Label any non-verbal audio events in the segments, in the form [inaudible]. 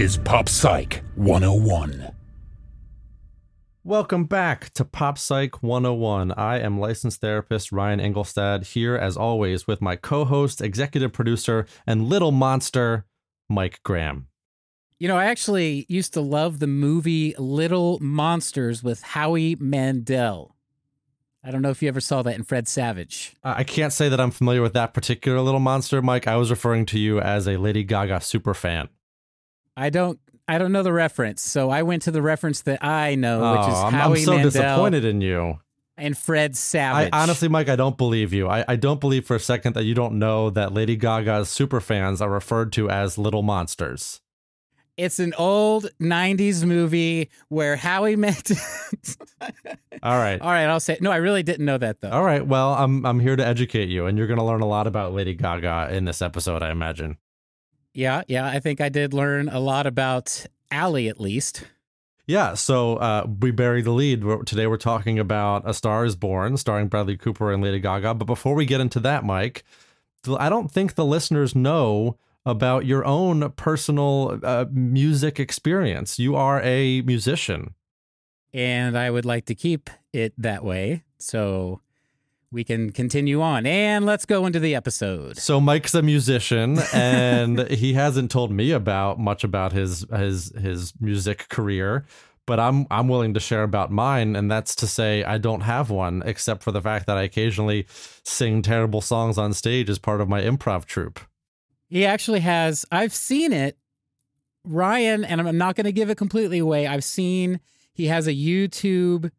Is Pop Psych 101. Welcome back to Pop Psych 101. I am licensed therapist Ryan Engelstad here as always with my co-host, executive producer, and little monster Mike Graham. You know, I actually used to love the movie Little Monsters with Howie Mandel. I don't know if you ever saw that in Fred Savage. I can't say that I'm familiar with that particular little monster, Mike. I was referring to you as a Lady Gaga super fan. I don't I don't know the reference, so I went to the reference that I know, which is Oh, I'm, Howie I'm so Mandel disappointed in you. and Fred I Savage. honestly, Mike, I don't believe you. I, I don't believe for a second that you don't know that Lady Gaga's super fans are referred to as little monsters. it's an old '90s movie where Howie met. [laughs] All right. All right, I'll say no. I really didn't know that though. All right. Well, I'm I'm here to educate you, and you're going to learn a lot about Lady Gaga in this episode, I imagine. Yeah, yeah. I think I did learn a lot about Ally at least. Yeah. So uh, we bury the lead. We're- Today we're talking about A Star Is Born, starring Bradley Cooper and Lady Gaga. But before we get into that, Mike, I don't think the listeners know about your own personal uh, music experience. You are a musician. and I would like to keep it that way. So we can continue on and let's go into the episode. So Mike's a musician, and [laughs] he hasn't told me about much about his his his music career. But I'm I'm willing to share about mine, and that's to say I don't have one, except for the fact that I occasionally sing terrible songs on stage as part of my improv troupe. He actually has, I've seen it, Ryan, and I'm not going to give it completely away. I've seen he has a YouTube,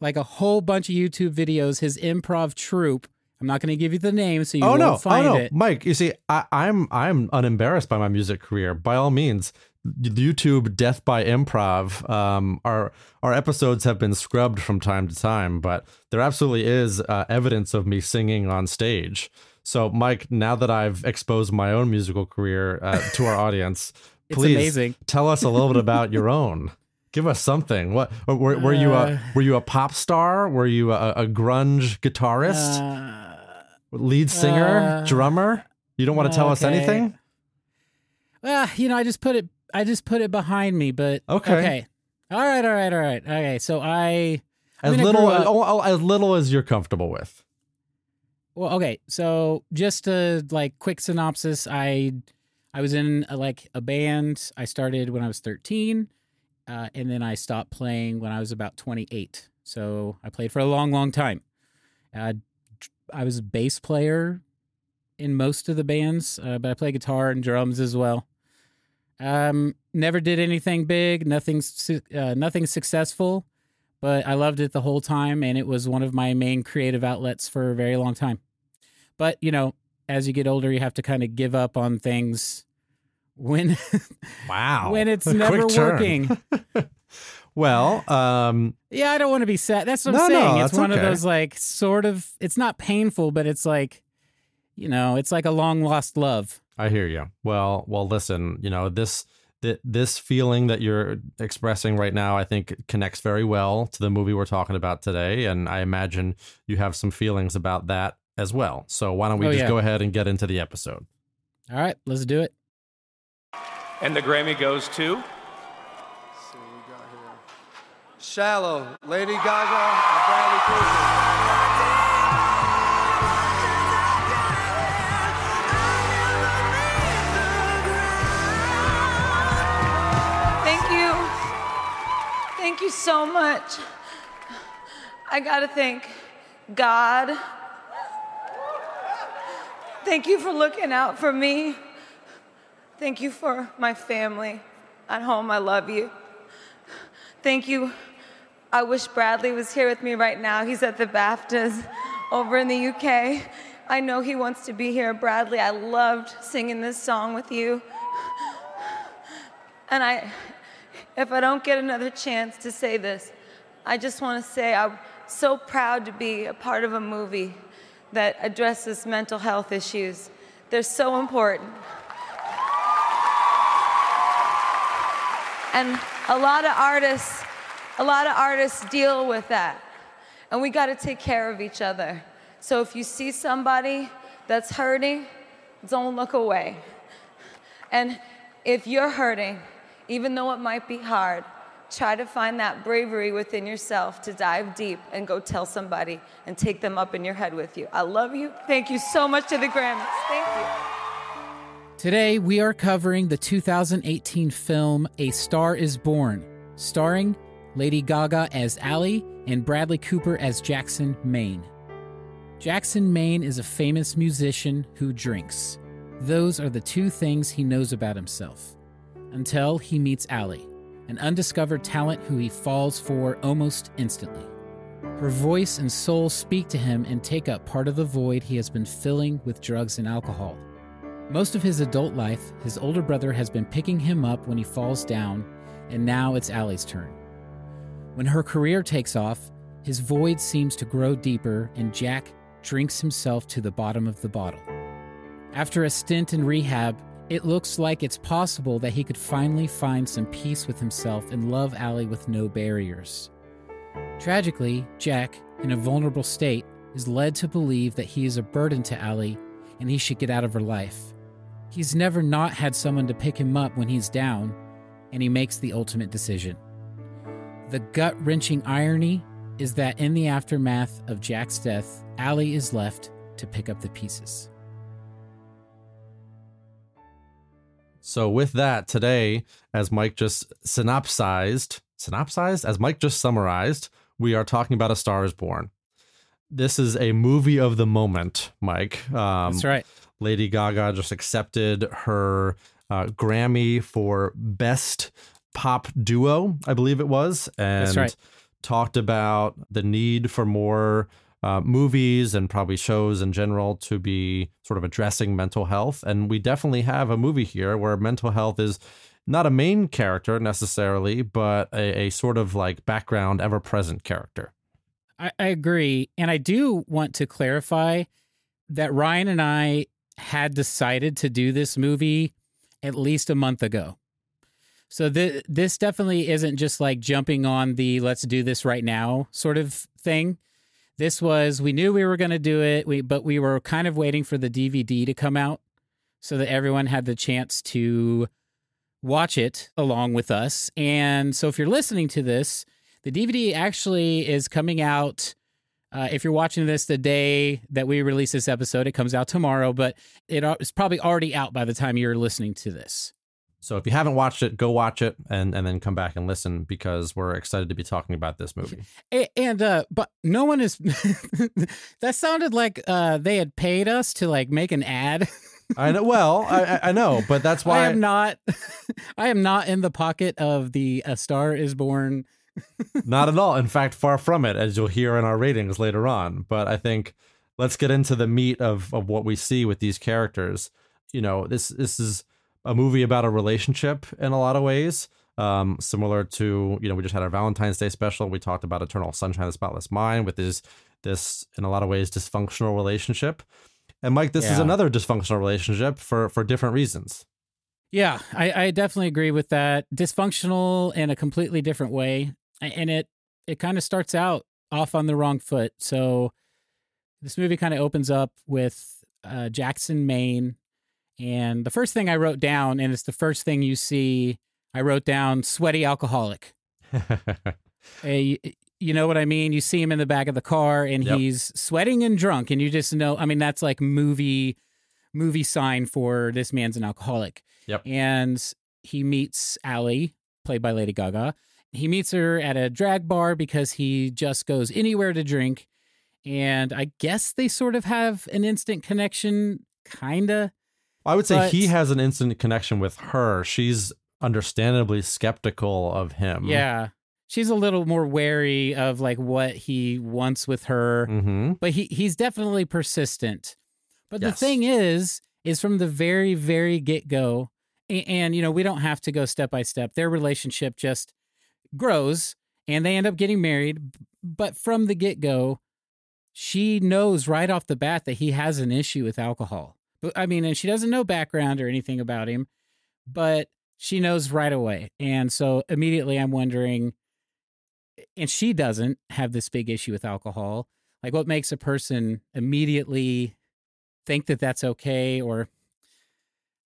like a whole bunch of YouTube videos, his improv troupe. I'm not going to give you the name so you oh won't no, find oh no, it. Mike. You see, I, I'm I'm unembarrassed by my music career. By all means, YouTube Death by Improv. Um, our our episodes have been scrubbed from time to time, but there absolutely is uh, evidence of me singing on stage. So, Mike, now that I've exposed my own musical career uh, to our audience, [laughs] please tell us a little bit about your [laughs] own. Give us something. What were, were you a Uh, were you a pop star? Were you a, a grunge guitarist? Uh, lead singer, Uh, drummer. You don't want to tell us anything? well, you know, I just put it, I just put it behind me, but Okay. okay. All right, all right, all right. Okay, so I, I As mean, little, up- oh, oh, as little as you're comfortable with. Well, okay. So just a like quick synopsis. I I was in a, like a band. I started when I was 13, uh, and then I stopped playing when I was about 28. So I played for a long, long time. Uh, I was a bass player in most of the bands, uh, but I play guitar and drums as well. Um, never did anything big, nothing, uh, nothing successful, but I loved it the whole time, and it was one of my main creative outlets for a very long time. But you know, as you get older, you have to kind of give up on things when [laughs] Wow. when it's [laughs] A never working. [laughs] Well, um, yeah, I don't want to be sad. That's what No, I'm no, saying. it's that's one of those like sort of. It's not painful, but it's like, you know, it's like a long lost love. I hear you. Well, well, listen, you know, this th- this feeling that you're expressing right now, I think connects very well to the movie we're talking about today, and I imagine you have some feelings about that as well. So why don't we Oh, just yeah. go ahead and get into the episode? All right, let's do it. And the Grammy goes to see what we got here. Shallow, Lady Gaga, and Bradley Cooper. Thank you. Thank you so much. I gotta thank God. Thank you for looking out for me. Thank you for my family at home. I love you. Thank you. I wish Bradley was here with me right now. He's at the BAFTAs over in the UK. I know he wants to be here. Bradley, I loved singing this song with you. And I, if I don't get another chance to say this, I just want to say I'm so proud to be a part of a movie that addresses mental health issues. They're so important. And a lot of artists, a lot of artists deal with that. And we got to take care of each other. So if you see somebody that's hurting, don't look away. And if you're hurting, even though it might be hard, try to find that bravery within yourself to dive deep and go tell somebody and take them up in your head with you. I love you. Thank you so much to the Grammys. Thank you. Today, we are covering the 2018 film A Star is Born, starring Lady Gaga as Ally and Bradley Cooper as Jackson Maine. Jackson Maine is a famous musician who drinks. Those are the two things he knows about himself. Until he meets Ally, an undiscovered talent who he falls for almost instantly. Her voice and soul speak to him and take up part of the void he has been filling with drugs and alcohol. Most of his adult life, his older brother has been picking him up when he falls down, and now it's Ally's turn. When her career takes off, his void seems to grow deeper, and Jack drinks himself to the bottom of the bottle. After a stint in rehab, it looks like it's possible that he could finally find some peace with himself and love Ally with no barriers. Tragically, Jack, in a vulnerable state, is led to believe that he is a burden to Ally and he should get out of her life. He's never not had someone to pick him up when he's down, and he makes the ultimate decision. The gut wrenching irony is that in the aftermath of Jack's death, Ally is left to pick up the pieces. So with that, today, as Mike just synopsized, synopsized, as Mike just summarized, we are talking about A Star is Born. This is a movie of the moment, Mike. Um, That's right. Lady Gaga just accepted her uh, Grammy for Best Pop Duo, I believe it was, and right. talked about the need for more uh, movies and probably shows in general to be sort of addressing mental health. And we definitely have a movie here where mental health is not a main character necessarily, but a, a sort of like background, ever present character. I, I agree. And I do want to clarify that Ryan and I had decided to do this movie at least a month ago. So th- this definitely isn't just like jumping on the let's do this right now sort of thing. This was we knew we were going to do it, we but we were kind of waiting for the DVD to come out so that everyone had the chance to watch it along with us. And so if you're listening to this, the DVD actually is coming out. Uh, if you're watching this the day that we release this episode, it comes out tomorrow, but it, it's probably already out by the time you're listening to this. So if you haven't watched it, go watch it and, and then come back and listen because we're excited to be talking about this movie. [laughs] And uh, but no one is. [laughs] that sounded like uh, they had paid us to like make an ad. I know. Well, I, I- I know, but that's [laughs] why I am not. I am not in the pocket of the A Star Is Born. Not at all. In fact, far from it, as you'll hear in our ratings later on. But I think let's get into the meat of, of what we see with these characters. You know, this this is a movie about a relationship in a lot of ways. Um, similar to, you know, we just had our Valentine's Day special. We talked about Eternal Sunshine of the Spotless Mind with this this in a lot of ways dysfunctional relationship. And Mike, this is another dysfunctional relationship for for different reasons. Yeah, I, I definitely agree with that. Dysfunctional in a completely different way, and it it kind of starts out off on the wrong foot. So this movie kind of opens up with uh, Jackson, Maine, and the first thing I wrote down, and it's the first thing you see. I wrote down sweaty alcoholic. [laughs] Y- you know what I mean? You see him in the back of the car and Yep. he's sweating and drunk, and you just know. I mean, that's like movie movie sign for this man's an alcoholic. Yep. And he meets Ally, played by Lady Gaga. He meets her at a drag bar because he just goes anywhere to drink. And I guess they sort of have an instant connection, kinda. I would say But- he has an instant connection with her. She's understandably skeptical of him. Yeah. She's a little more wary of like what he wants with her. Mm-hmm. but he he's definitely persistent But the thing is, is from the very, very get go, and, and you know, we don't have to go step by step. Their relationship just grows and they end up getting married. But from the get go, she knows right off the bat that he has an issue with alcohol. But I mean, and she doesn't know background or anything about him, but she knows right away. And so immediately I'm wondering, and she doesn't have this big issue with alcohol. Like, what makes a person immediately think that that's okay? Or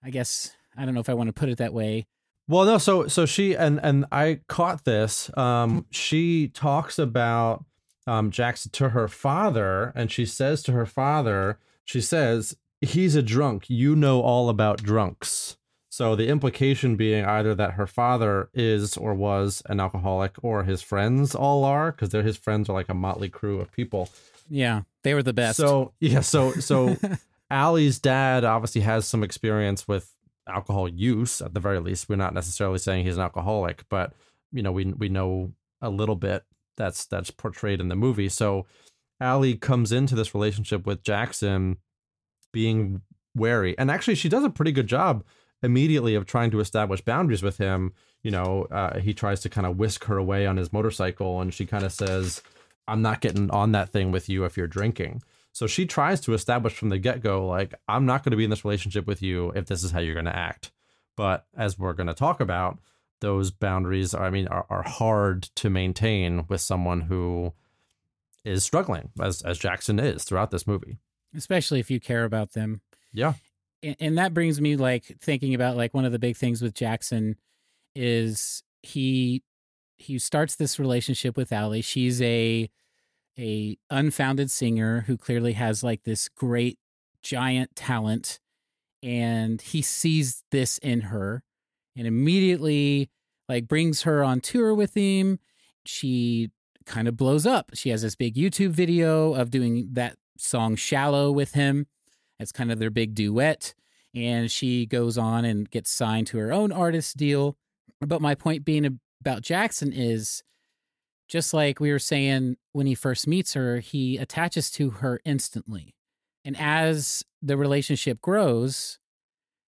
I guess, I don't know if I want to put it that way. Well, no, so so she and and I caught this. Um, she talks about um Jackson to her father, and she says to her father, she says, "He's a drunk. You know all about drunks." So the implication being either that her father is or was an alcoholic, or his friends all are, because they're his friends are like a motley crew of people. Yeah, they were the best. So yeah, so so [laughs] Ally's dad obviously has some experience with alcohol use at the very least. We're not necessarily saying he's an alcoholic, but you know, we we know a little bit that's that's portrayed in the movie. So Ally comes into this relationship with Jackson being wary. And actually she does a pretty good job immediately of trying to establish boundaries with him. You know, uh, he tries to kind of whisk her away on his motorcycle and she kind of says, I'm not getting on that thing with you if you're drinking. So she tries to establish from the get go, like, I'm not going to be in this relationship with you if this is how you're going to act. But as we're going to talk about, those boundaries, are, I mean, are, are hard to maintain with someone who is struggling, as as Jackson is throughout this movie. especially if you care about them. Yeah. and, and that brings me like thinking about like one of the big things with Jackson is he he starts this relationship with Ally. She's a a unfounded singer who clearly has like this great giant talent and he sees this in her and immediately like brings her on tour with him. She kind of blows up. She has this big YouTube video of doing that song Shallow with him. It's kind of their big duet. And she goes on and gets signed to her own artist deal. But my point being about Jackson is just like we were saying when he first meets her, he attaches to her instantly. And as the relationship grows,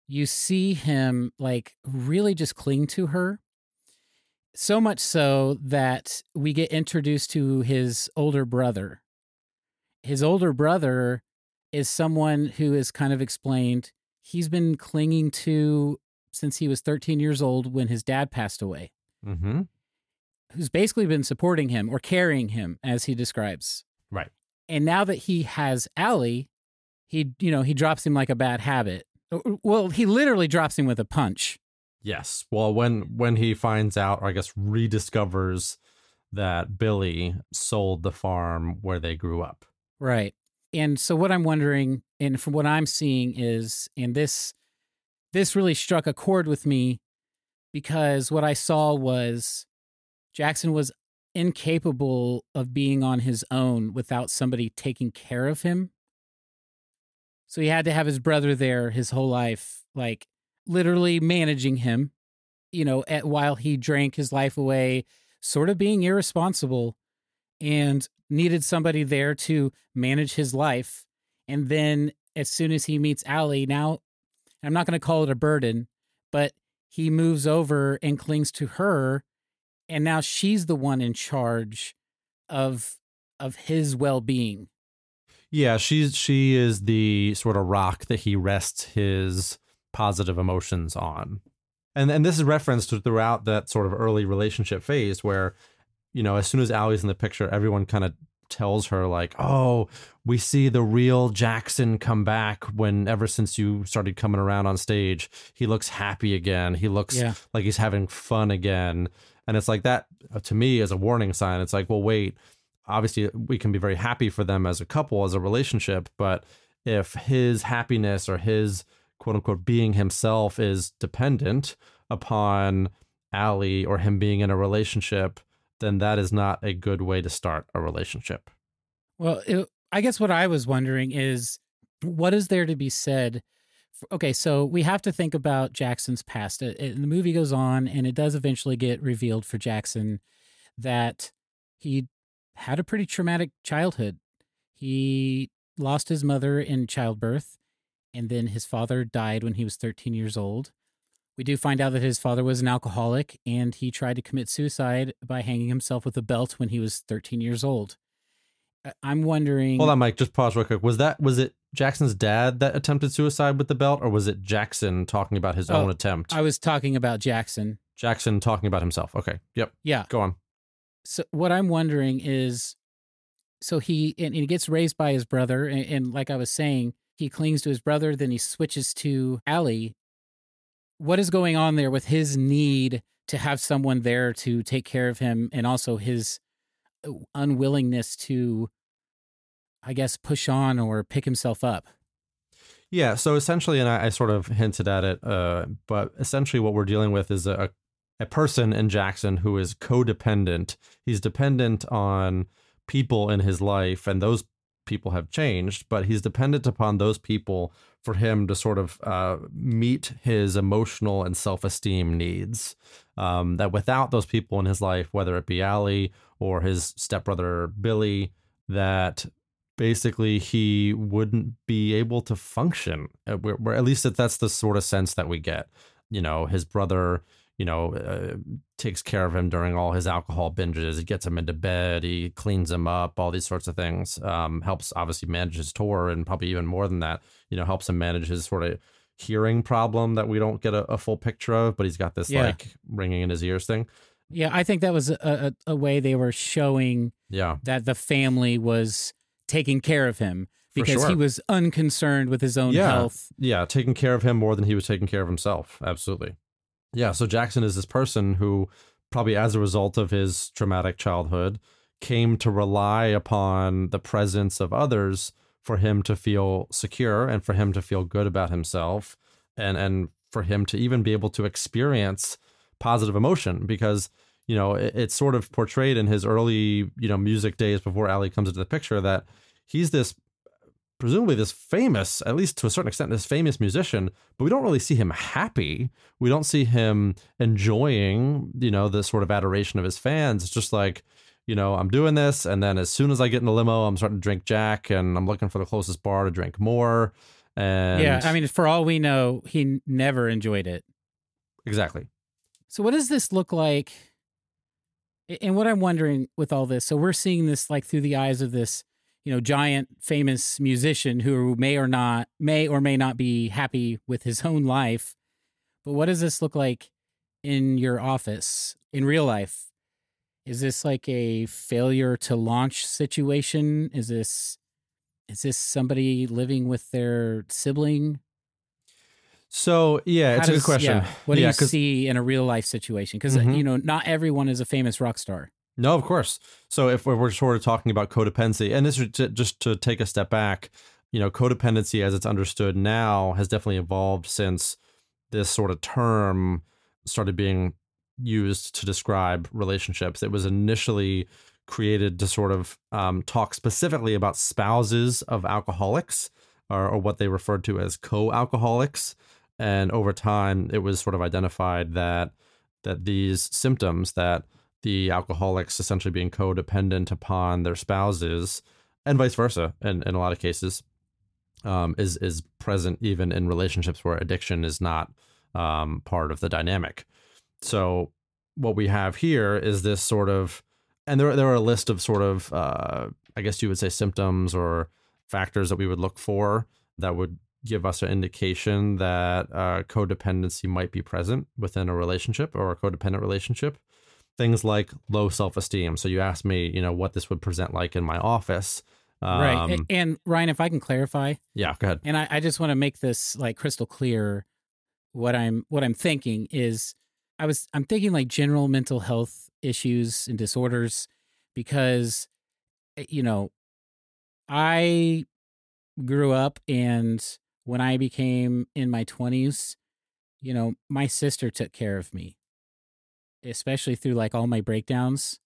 you see him like really just cling to her. So much so that we get introduced to his older brother. His older brother is someone who is kind of explained he's been clinging to since he was 13 years old when his dad passed away, Mm-hmm. Who's basically been supporting him or carrying him, as he describes. Right. And now that he has Ally, he, you know, he drops him like a bad habit. Well, he literally drops him with a punch. Yes. Well, when when he finds out, or I guess rediscovers that Billy sold the farm where they grew up. Right. And so what I'm wondering, and from what I'm seeing is, and this this really struck a chord with me because what I saw was Jackson was incapable of being on his own without somebody taking care of him. So he had to have his brother there his whole life, like literally managing him, you know, at, while he drank his life away, sort of being irresponsible and needed somebody there to manage his life. And then as soon as he meets Ally, now I'm not going to call it a burden, but he moves over and clings to her. And now she's the one in charge of of his well-being. Yeah, she's she is the sort of rock that he rests his positive emotions on. And and this is referenced throughout that sort of early relationship phase where, you know, as soon as Ally's in the picture, everyone kind of tells her like, "Oh, we see the real Jackson come back when ever since you started coming around on stage, he looks happy again. He looks Yeah. like he's having fun again." And it's like that uh, to me is a warning sign. It's like, "Well, wait, obviously we can be very happy for them as a couple as a relationship but if his happiness or his quote unquote being himself is dependent upon Ally or him being in a relationship then that is not a good way to start a relationship Well, it, I guess what I was wondering is what is there to be said? Okay, so we have to think about Jackson's past. Uh, it- it- the movie goes on, and it does eventually get revealed for Jackson that he had a pretty traumatic childhood. He lost his mother in childbirth. and then his father died when he was 13 years old. We do find out that his father was an alcoholic and he tried to commit suicide by hanging himself with a belt when he was 13 years old. Uh, I'm wondering. Hold on, Mike. Just pause real quick. Was that was it Jackson's dad that attempted suicide with the belt, or was it Jackson talking about his Oh, own attempt? I was talking about Jackson. Jackson talking about himself. Okay. Yep. Yeah. Go on. so what I'm wondering is, so he and, he gets raised by his brother, and, and like I was saying, he clings to his brother, then he switches to Ally. What is going on there with his need to have someone there to take care of him, and also his uh, unwillingness to, I guess, push on or pick himself up? Yeah. So essentially, and I, I sort of hinted at it, uh, but essentially, what we're dealing with is a a person in Jackson who is codependent. He's dependent on people in his life, and those people have changed, but he's dependent upon those people for him to sort of uh, meet his emotional and self esteem needs. Um, that without those people in his life, whether it be Ally or his stepbrother Billy, that basically he wouldn't be able to function. Uh, Where, where at least that that's the sort of sense that we get. You know, his brother, you know, uh, takes care of him during all his alcohol binges. He gets him into bed. He cleans him up. All these sorts of things. Um, helps obviously manage his tour, and probably even more than that. You know, helps him manage his sort of hearing problem that we don't get a, a full picture of. But he's got this Yeah. like ringing in his ears thing. Yeah, I think that was a, a, a way they were showing Yeah, that the family was taking care of him because he was unconcerned with his own Yeah. health. yeah, taking care of him more than he was taking care of himself. Absolutely. Yeah. So Jackson is this person who, probably as a result of his traumatic childhood, came to rely upon the presence of others for him to feel secure and for him to feel good about himself and and for him to even be able to experience positive emotion because you know it, it's sort of portrayed in his early you know music days before Ally comes into the picture that he's this presumably this famous, at least to a certain extent, this famous musician, but we don't really see him happy. We don't see him enjoying, you know, the sort of adoration of his fans. It's just like, you know, I'm doing this, and then as soon as I get in the limo, I'm starting to drink Jack, and I'm looking for the closest bar to drink more. And yeah, I mean, for all we know, he never enjoyed it. exactly. So, what does this look like? And what I'm wondering with all this, so we're seeing this like through the eyes of this, you know, giant famous musician who may or not, may or may not be happy with his own life. But what does this look like in your office in real life? Is this like a failure to launch situation? Is this is this somebody living with their sibling? So yeah, it's How a good question. yeah, what do yeah, you see in a real life situation? Because Mhm. you know, not everyone is a famous rock star. No, of course. So if we're sort of talking about codependency, and this is to, just to take a step back, you know, codependency as it's understood now has definitely evolved since this sort of term started being used to describe relationships. It was initially created to sort of um, talk specifically about spouses of alcoholics or, or what they referred to as co-alcoholics. And over time, it was sort of identified that that these symptoms that the alcoholics essentially being codependent upon their spouses and vice versa in, in a lot of cases um, is is present even in relationships where addiction is not um, part of the dynamic. So what we have here is this sort of and there, there are a list of sort of uh, i guess you would say symptoms or factors that we would look for that would give us an indication that uh, codependency might be present within a relationship or a codependent relationship. Things like low self-esteem. So you asked me you know what this would present like in my office. Um, right. And Ryan, if I can clarify, yeah go ahead. And I, I just want to make this like crystal clear, what I'm what I'm thinking is I was I'm thinking like general mental health issues and disorders because eh, you know I grew up and when I became in my 20s, you know, my sister took care of me, especially through like all my breakdowns.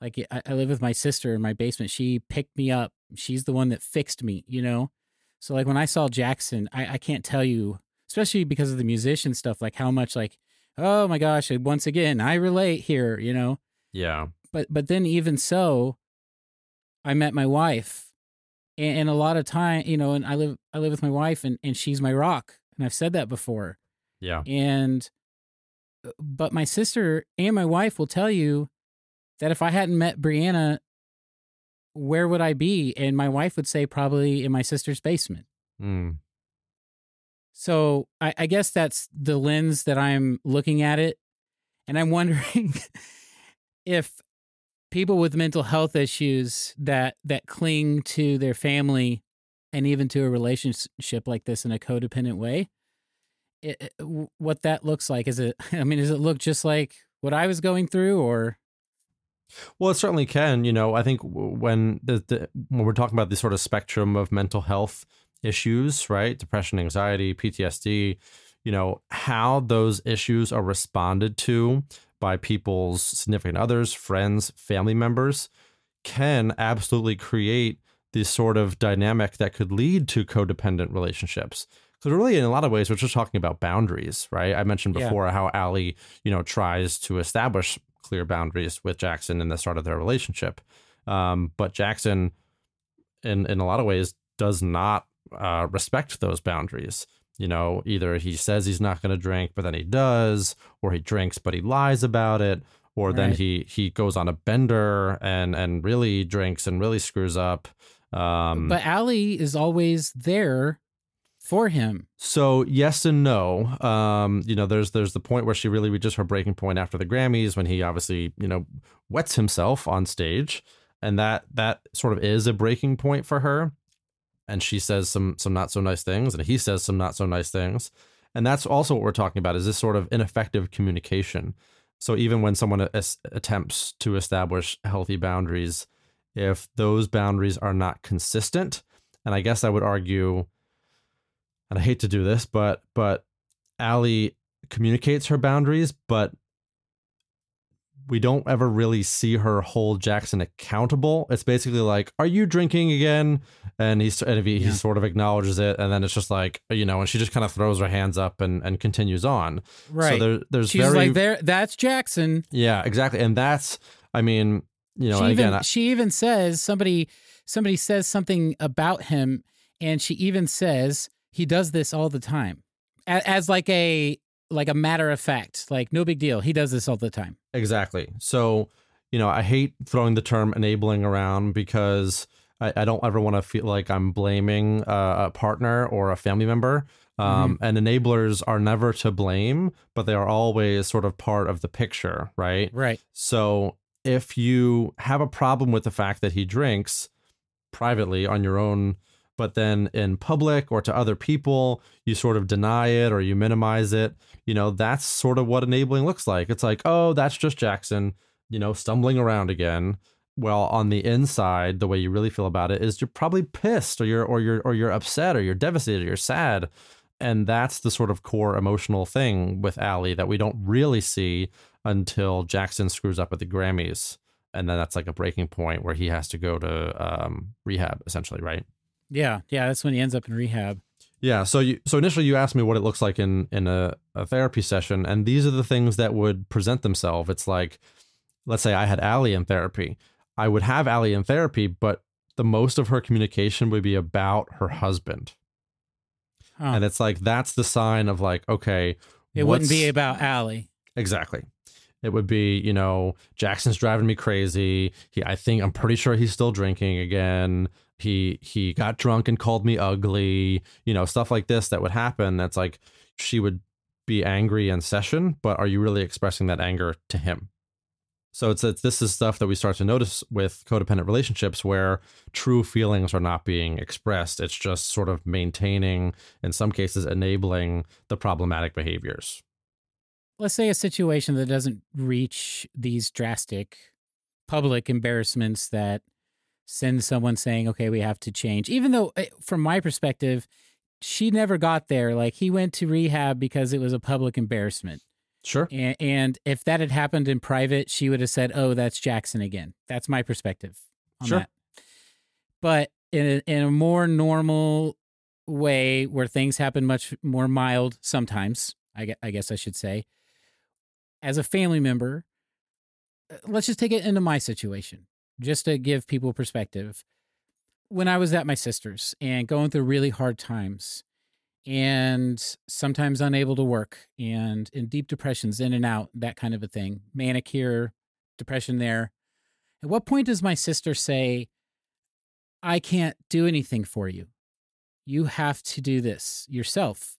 Like I, I live with my sister in my basement. She picked me up. She's the one that fixed me, you know? So like when I saw Jackson, I, I can't tell you, especially because of the musician stuff, like how much like, oh my gosh, once again, I relate here, you know? yeah But but then even so, I met my wife and, and a lot of time, you know, and I live I live with my wife, and and she's my rock, and I've said that before. Yeah. And uh, but my sister and my wife will tell you that if I hadn't met Brianna, where would I be? And my wife would say probably in my sister's basement. Mm. So I, I guess that's the lens that I'm looking at it. And I'm [laughs] wondering if people with mental health issues that that cling to their family and even to a relationship like this in a codependent way, it, it- what that looks like. Is it? [laughs] I mean, does it look just like what I was going through, or Well, it certainly can. You know, I think when the, the when we're talking about the sort of spectrum of mental health issues, right? Depression, anxiety, PTSD, you know, how those issues are responded to by people's significant others, friends, family members can absolutely create this sort of dynamic that could lead to codependent relationships. So really, in a lot of ways, we're just talking about boundaries, right? I mentioned Yeah. before how Ally, you know, tries to establish clear boundaries with Jackson in the start of their relationship, um, but Jackson, in in a lot of ways, does not uh, respect those boundaries. You know, either he says he's not going to drink, but then he does, or he drinks but he lies about it, or then Right. he he goes on a bender and and really drinks and really screws up. Um, but Ally is always there for him. so yes and no. Um, you know, there's there's the point where she really reaches her breaking point after the Grammys when he obviously you know wets himself on stage, and that that sort of is a breaking point for her. And she says some some not so nice things, and he says some not so nice things, and that's also what we're talking about is this sort of ineffective communication. So even when someone as- attempts to establish healthy boundaries, if those boundaries are not consistent, and I guess I would argue and I hate to do this, but but Ally communicates her boundaries, but we don't ever really see her hold Jackson accountable. It's basically like, "Are you drinking again?" And he's and he, Yeah. he sort of acknowledges it, and then it's just like you know, and she just kind of throws her hands up and and continues on. Right. So there, there's She's very like, there. That's Jackson. yeah, exactly, and that's I mean, you know, she again, even I, she even says somebody somebody says something about him, and she even says he does this all the time, as, as like a like a matter of fact, like no big deal. He does this all the time. Exactly. So, you know, I hate throwing the term enabling around because I, I don't ever want to feel like I'm blaming uh, a partner or a family member. Um, And enablers are never to blame, but they are always sort of part of the picture, right? Right. So if you have a problem with the fact that he drinks privately on your own, but then in public or to other people, you sort of deny it or you minimize it, you know, that's sort of what enabling looks like. It's like, oh, that's just Jackson, you know, stumbling around again. Well, on the inside, the way you really feel about it is you're probably pissed or you're or you're or you're upset or you're devastated or you're sad. And that's the sort of core emotional thing with Ally that we don't really see until Jackson screws up at the Grammys. And then that's like a breaking point where he has to go to um, rehab, essentially, right? Yeah. Yeah. That's when he ends up in rehab. Yeah. So you so initially you asked me what it looks like in in a, a therapy session, and these are the things that would present themselves. It's like, let's say I had Ally in therapy. I would have Ally in therapy, but the most of her communication would be about her husband. And it's like that's the sign of like, okay, it wouldn't be about Ally. Exactly. It would be, you know, Jackson's driving me crazy. He I think I'm pretty sure he's still drinking again. He he got drunk and called me ugly, you know, stuff like this that would happen. That's like she would be angry in session, but are you really expressing that anger to him? So it's, it's this is stuff that we start to notice with codependent relationships where true feelings are not being expressed. It's just sort of maintaining, in some cases, enabling the problematic behaviors. Let's say a situation that doesn't reach these drastic public embarrassments that send someone saying, okay, we have to change. Even though, eh, from my perspective, she never got there. Like he went to rehab because it was a public embarrassment. Sure. And, and if that had happened in private, she would have said, "Oh, that's Jackson again." That's my perspective on Sure. that. But in a, in a more normal way, where things happen much more mild, sometimes I, I guess I should say, as a family member, uh, let's just take it into my situation, just to give people perspective. when I was at my sister's and going through really hard times and sometimes unable to work and in deep depressions, in and out, that kind of a thing, manic here, depression there. At what point does my sister say, I can't do anything for you? You have to do this yourself.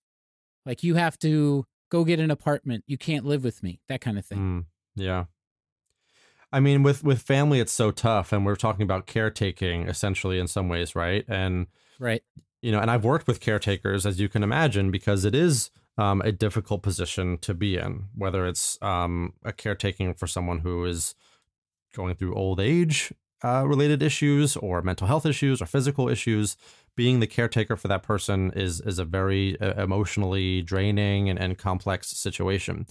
Like you have to go get an apartment. You can't live with me, that kind of thing. Mm, yeah. I mean, with with family, it's so tough, and we're talking about caretaking essentially in some ways, right? And Right. you know, and I've worked with caretakers, as you can imagine, because it is um, a difficult position to be in, whether it's um, a caretaking for someone who is going through old age uh, related issues or mental health issues or physical issues. Being the caretaker for that person is is a very uh, emotionally draining and, and complex situation.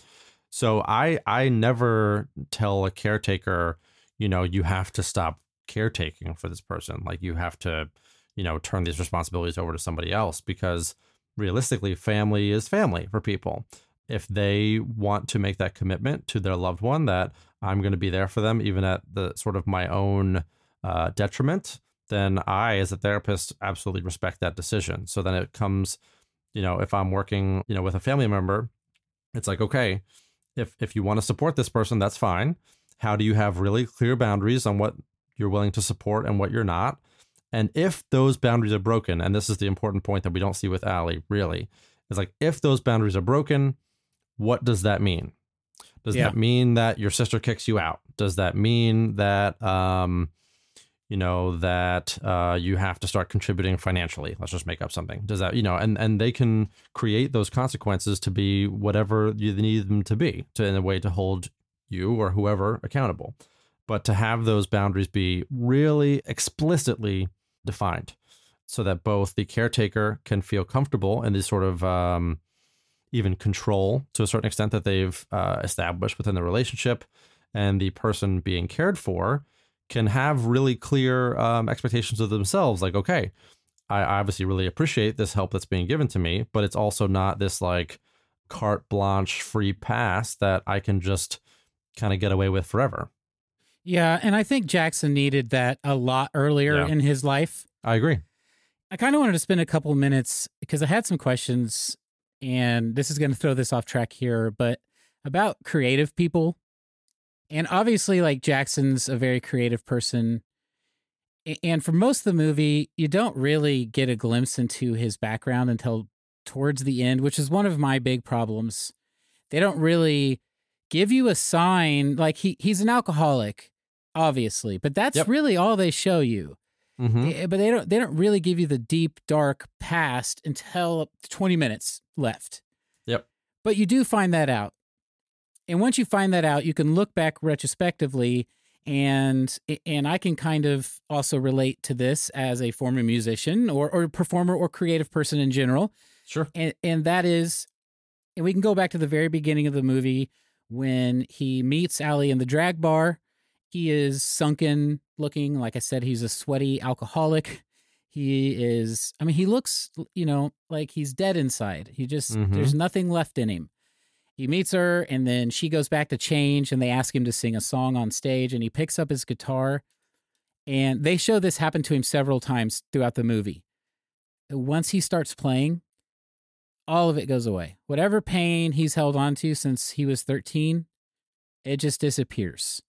So I I never tell a caretaker, you know, you have to stop caretaking for this person. Like you have to, you know, turn these responsibilities over to somebody else because realistically, family is family for people. If they want to make that commitment to their loved one that I'm going to be there for them, even at the sort of my own uh, detriment, then I, as a therapist, absolutely respect that decision. So then it comes, you know, if I'm working, you know, with a family member, it's like, okay, if if you want to support this person, that's fine. How do you have really clear boundaries on what you're willing to support and what you're not? And if those boundaries are broken, and this is the important point that we don't see with Ally, really, is like if those boundaries are broken, what does that mean? Does Yeah. that mean that your sister kicks you out? Does that mean that um, you know that uh, you have to start contributing financially? Let's just make up something. Does that you know? And and they can create those consequences to be whatever you need them to be, to in a way to hold you or whoever accountable. But to have those boundaries be really explicitly defined, so that both the caretaker can feel comfortable in this sort of um, even control to a certain extent that they've uh, established within the relationship, and the person being cared for can have really clear um, expectations of themselves. Like, okay, I obviously really appreciate this help that's being given to me, but it's also not this like carte blanche free pass that I can just kind of get away with forever. Yeah. And I think Jackson needed that a lot earlier Yeah. in his life. I agree. I kind of wanted to spend a couple minutes because I had some questions, and this is going to throw this off track here, but about creative people. And obviously, like Jackson's a very creative person. And for most of the movie, you don't really get a glimpse into his background until towards the end, which is one of my big problems. They don't really give you a sign like he he's an alcoholic, obviously, but that's Yep. really all they show you. hmm Eh, but they don't they don't really give you the deep dark past until 20 minutes left Yep. but you do find that out and once you find that out you can look back retrospectively and and i can kind of also relate to this as a former musician or or performer or creative person in general Sure. and and that is and we can go back to the very beginning of the movie when he meets Ally in the drag bar. He is sunken looking. Like I said, he's a sweaty alcoholic. He is, I mean, he looks, you know, like he's dead inside. He just, Mhm. there's nothing left in him. He meets her and then she goes back to change and they ask him to sing a song on stage and he picks up his guitar. And they show this happen to him several times throughout the movie. Once he starts playing, all of it goes away. Whatever pain he's held on to since he was 13, it just disappears.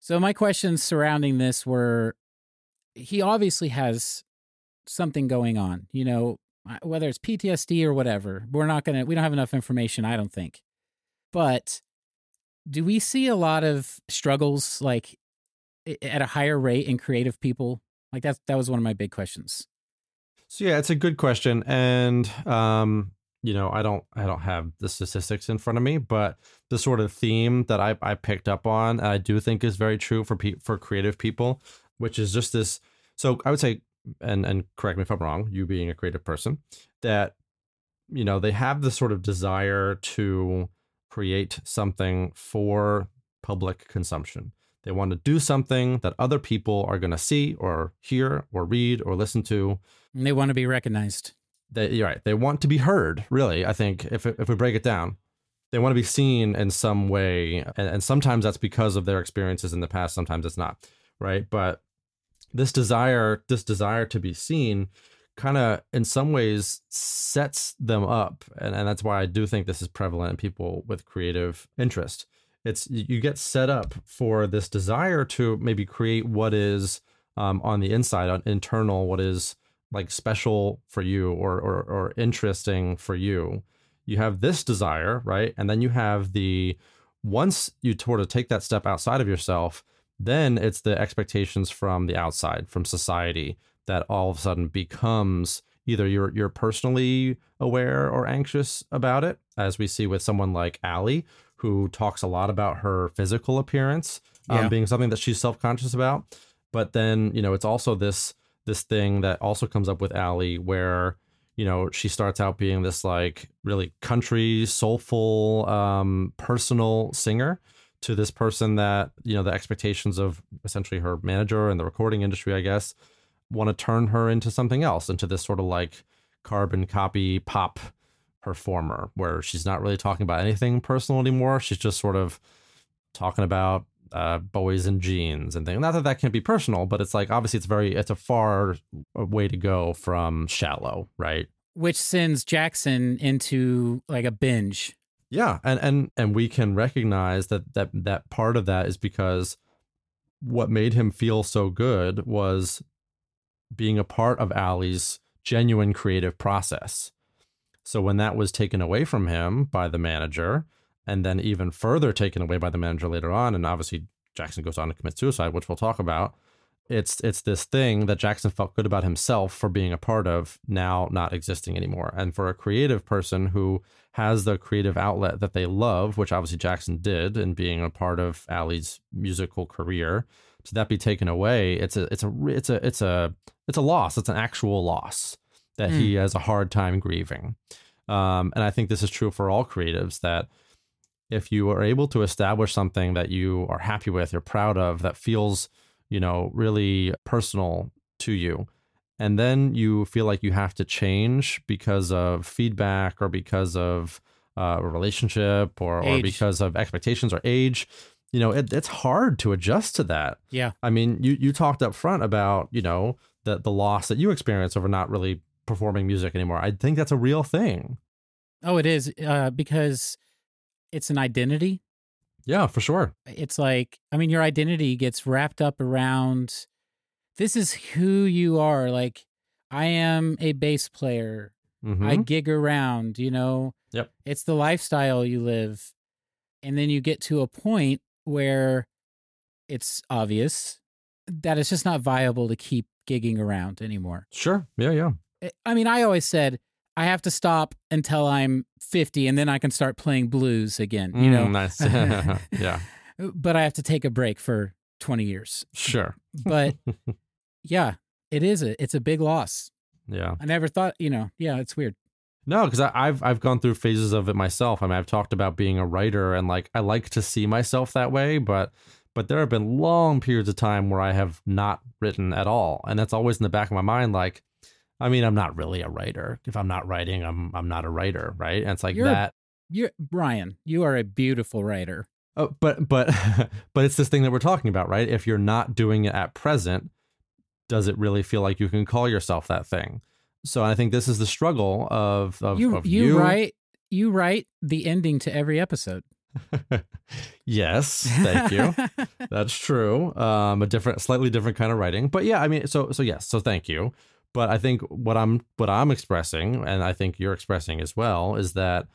So, my questions surrounding this were he obviously has something going on, you know, whether it's PTSD or whatever. We're not going to, we don't have enough information, I don't think. But do we see a lot of struggles like at a higher rate in creative people? Like that's that was one of my big questions. So yeah, it's a good question, and um, you know, I don't, I don't have the statistics in front of me, but the sort of theme that I, I picked up on, I do think is very true for pe- for creative people, which is just this. So I would say, and and correct me if I'm wrong, you being a creative person, that you know they have this sort of desire to create something for public consumption. They want to do something that other people are going to see or hear or read or listen to And they want to be recognized. they you're right they want to be heard really i think if if we break it down they want to be seen in some way and, and sometimes that's because of their experiences in the past sometimes it's not right but this desire this desire to be seen kind of in some ways sets them up. And, and that's why i do think this is prevalent in people with creative interest. It's you get set up for this desire to maybe create what is um, on the inside on internal what is like special for you or, or or interesting for you. You have this desire right? And then you have the once you sort of take that step outside of yourself then it's the expectations from the outside, from society, that all of a sudden becomes either you're you're personally aware or anxious about it, as we see with someone like Ally, who talks a lot about her physical appearance um, Yeah. being something that she's self conscious about. But then you know it's also this this thing that also comes up with Ally where you know she starts out being this like really country soulful um personal singer to this person that you know the expectations of essentially her manager and the recording industry i guess want to turn her into something else into this sort of like carbon copy pop performer where she's not really talking about anything personal anymore. She's just sort of talking about uh, boys and jeans and things not that that can't be personal but it's like obviously it's very it's a far way to go from shallow right? Which sends Jackson into like a binge. Yeah, and and and we can recognize that that that part of that is because what made him feel so good was being a part of Ally's genuine creative process. So when that was taken away from him by the manager, and then even further taken away by the manager later on, and obviously Jackson goes on to commit suicide, which we'll talk about. It's it's this thing that Jackson felt good about himself for being a part of now not existing anymore. And for a creative person who has the creative outlet that they love, which obviously Jackson did in being a part of Ally's musical career, to that be taken away, it's a it's a it's a it's a it's a loss. It's an actual loss that he has a hard time grieving. Um, and I think this is true for all creatives that if you are able to establish something that you are happy with, you're proud of, that feels, you know, really personal to you, and then you feel like you have to change because of feedback or because of uh, a relationship or, or because of expectations or age, you know, it, it's hard to adjust to that. Yeah. I mean, you you talked up front about you know the the loss that you experience over not really performing music anymore. I think that's a real thing. Oh, it is uh, because it's an identity. Yeah, for sure. It's like, I mean, your identity gets wrapped up around this is who you are. Like, I am a bass player. Mhm. I gig around, you know? Yep. It's the lifestyle you live. And then you get to a point where it's obvious that it's just not viable to keep gigging around anymore. Sure. Yeah, yeah. I- I mean, I always said I have to stop until I'm 50 and then I can start playing blues again, you know? Mm, nice. [laughs] yeah, [laughs] But I have to take a break for 20 years. sure. But [laughs] yeah, it is a it's a big loss. Yeah. I never thought, you know, yeah, it's weird. No, because I've I've gone through phases of it myself. I mean, I've talked about being a writer and like I like to see myself that way, but but there have been long periods of time where I have not written at all, and that's always in the back of my mind. Like, I mean, I'm not really a writer. If I'm not writing, I'm I'm not a writer, right? And it's like You're a- that. You're Brian, you are a beautiful writer. Oh, but but [laughs] but it's this thing that we're talking about, right? If you're not doing it at present, does it really feel like you can call yourself that thing? So I think this is the struggle of of you of you write you write the ending to every episode. [laughs] yes, thank you. [laughs] That's true. Um, a different, slightly different kind of writing, but yeah, I mean, so so yes, so thank you. But I think what I'm what I'm expressing, and I think you're expressing as well, is that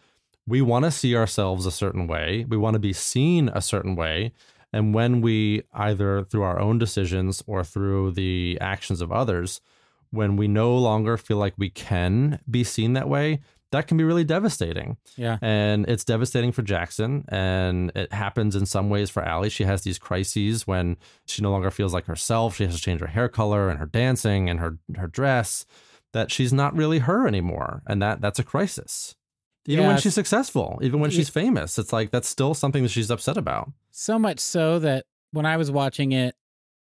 we want to see ourselves a certain way. We want to be seen a certain way. And when we either through our own decisions or through the actions of others, when we no longer feel like we can be seen that way, that can be really devastating. Yeah. And it's devastating for Jackson. And it happens in some ways for Ally. She has these crises when she no longer feels like herself. She has to change her hair color and her dancing and her her dress, that she's not really her anymore. And that that's a crisis. Even Yeah, when she's successful, even when she's famous, it's like that's still something that she's upset about. So much so that when I was watching it,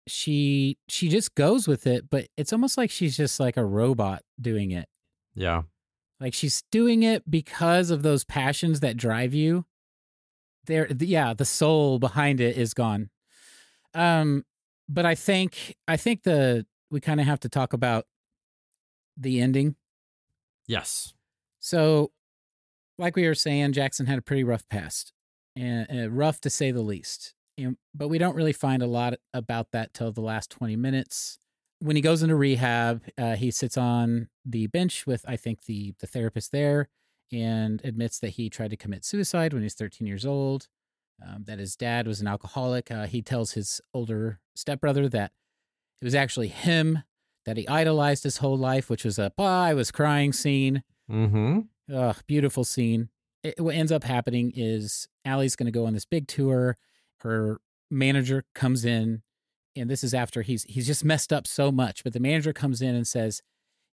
she she just goes with it, but it's almost like she's just like a robot doing it. Yeah. Like she's doing it because of those passions that drive you. There, yeah, the soul behind it is gone. Um, but I think I think the we kind of have to talk about the ending. Yes. So, like we were saying, Jackson had a pretty rough past, and uh, rough to say the least. And, but we don't really find a lot about that till the last twenty minutes. When he goes into rehab, uh, he sits on the bench with I think the the therapist there, and admits that he tried to commit suicide when he's thirteen years old. Um, that his dad was an alcoholic. Uh, he tells his older stepbrother that it was actually him that he idolized his whole life, which was a "bah, I was crying" scene. Mm-hmm. Ugh, beautiful scene. It, what ends up happening is Ally's going to go on this big tour. Her manager comes in, and this is after he's he's just messed up so much. But the manager comes in and says,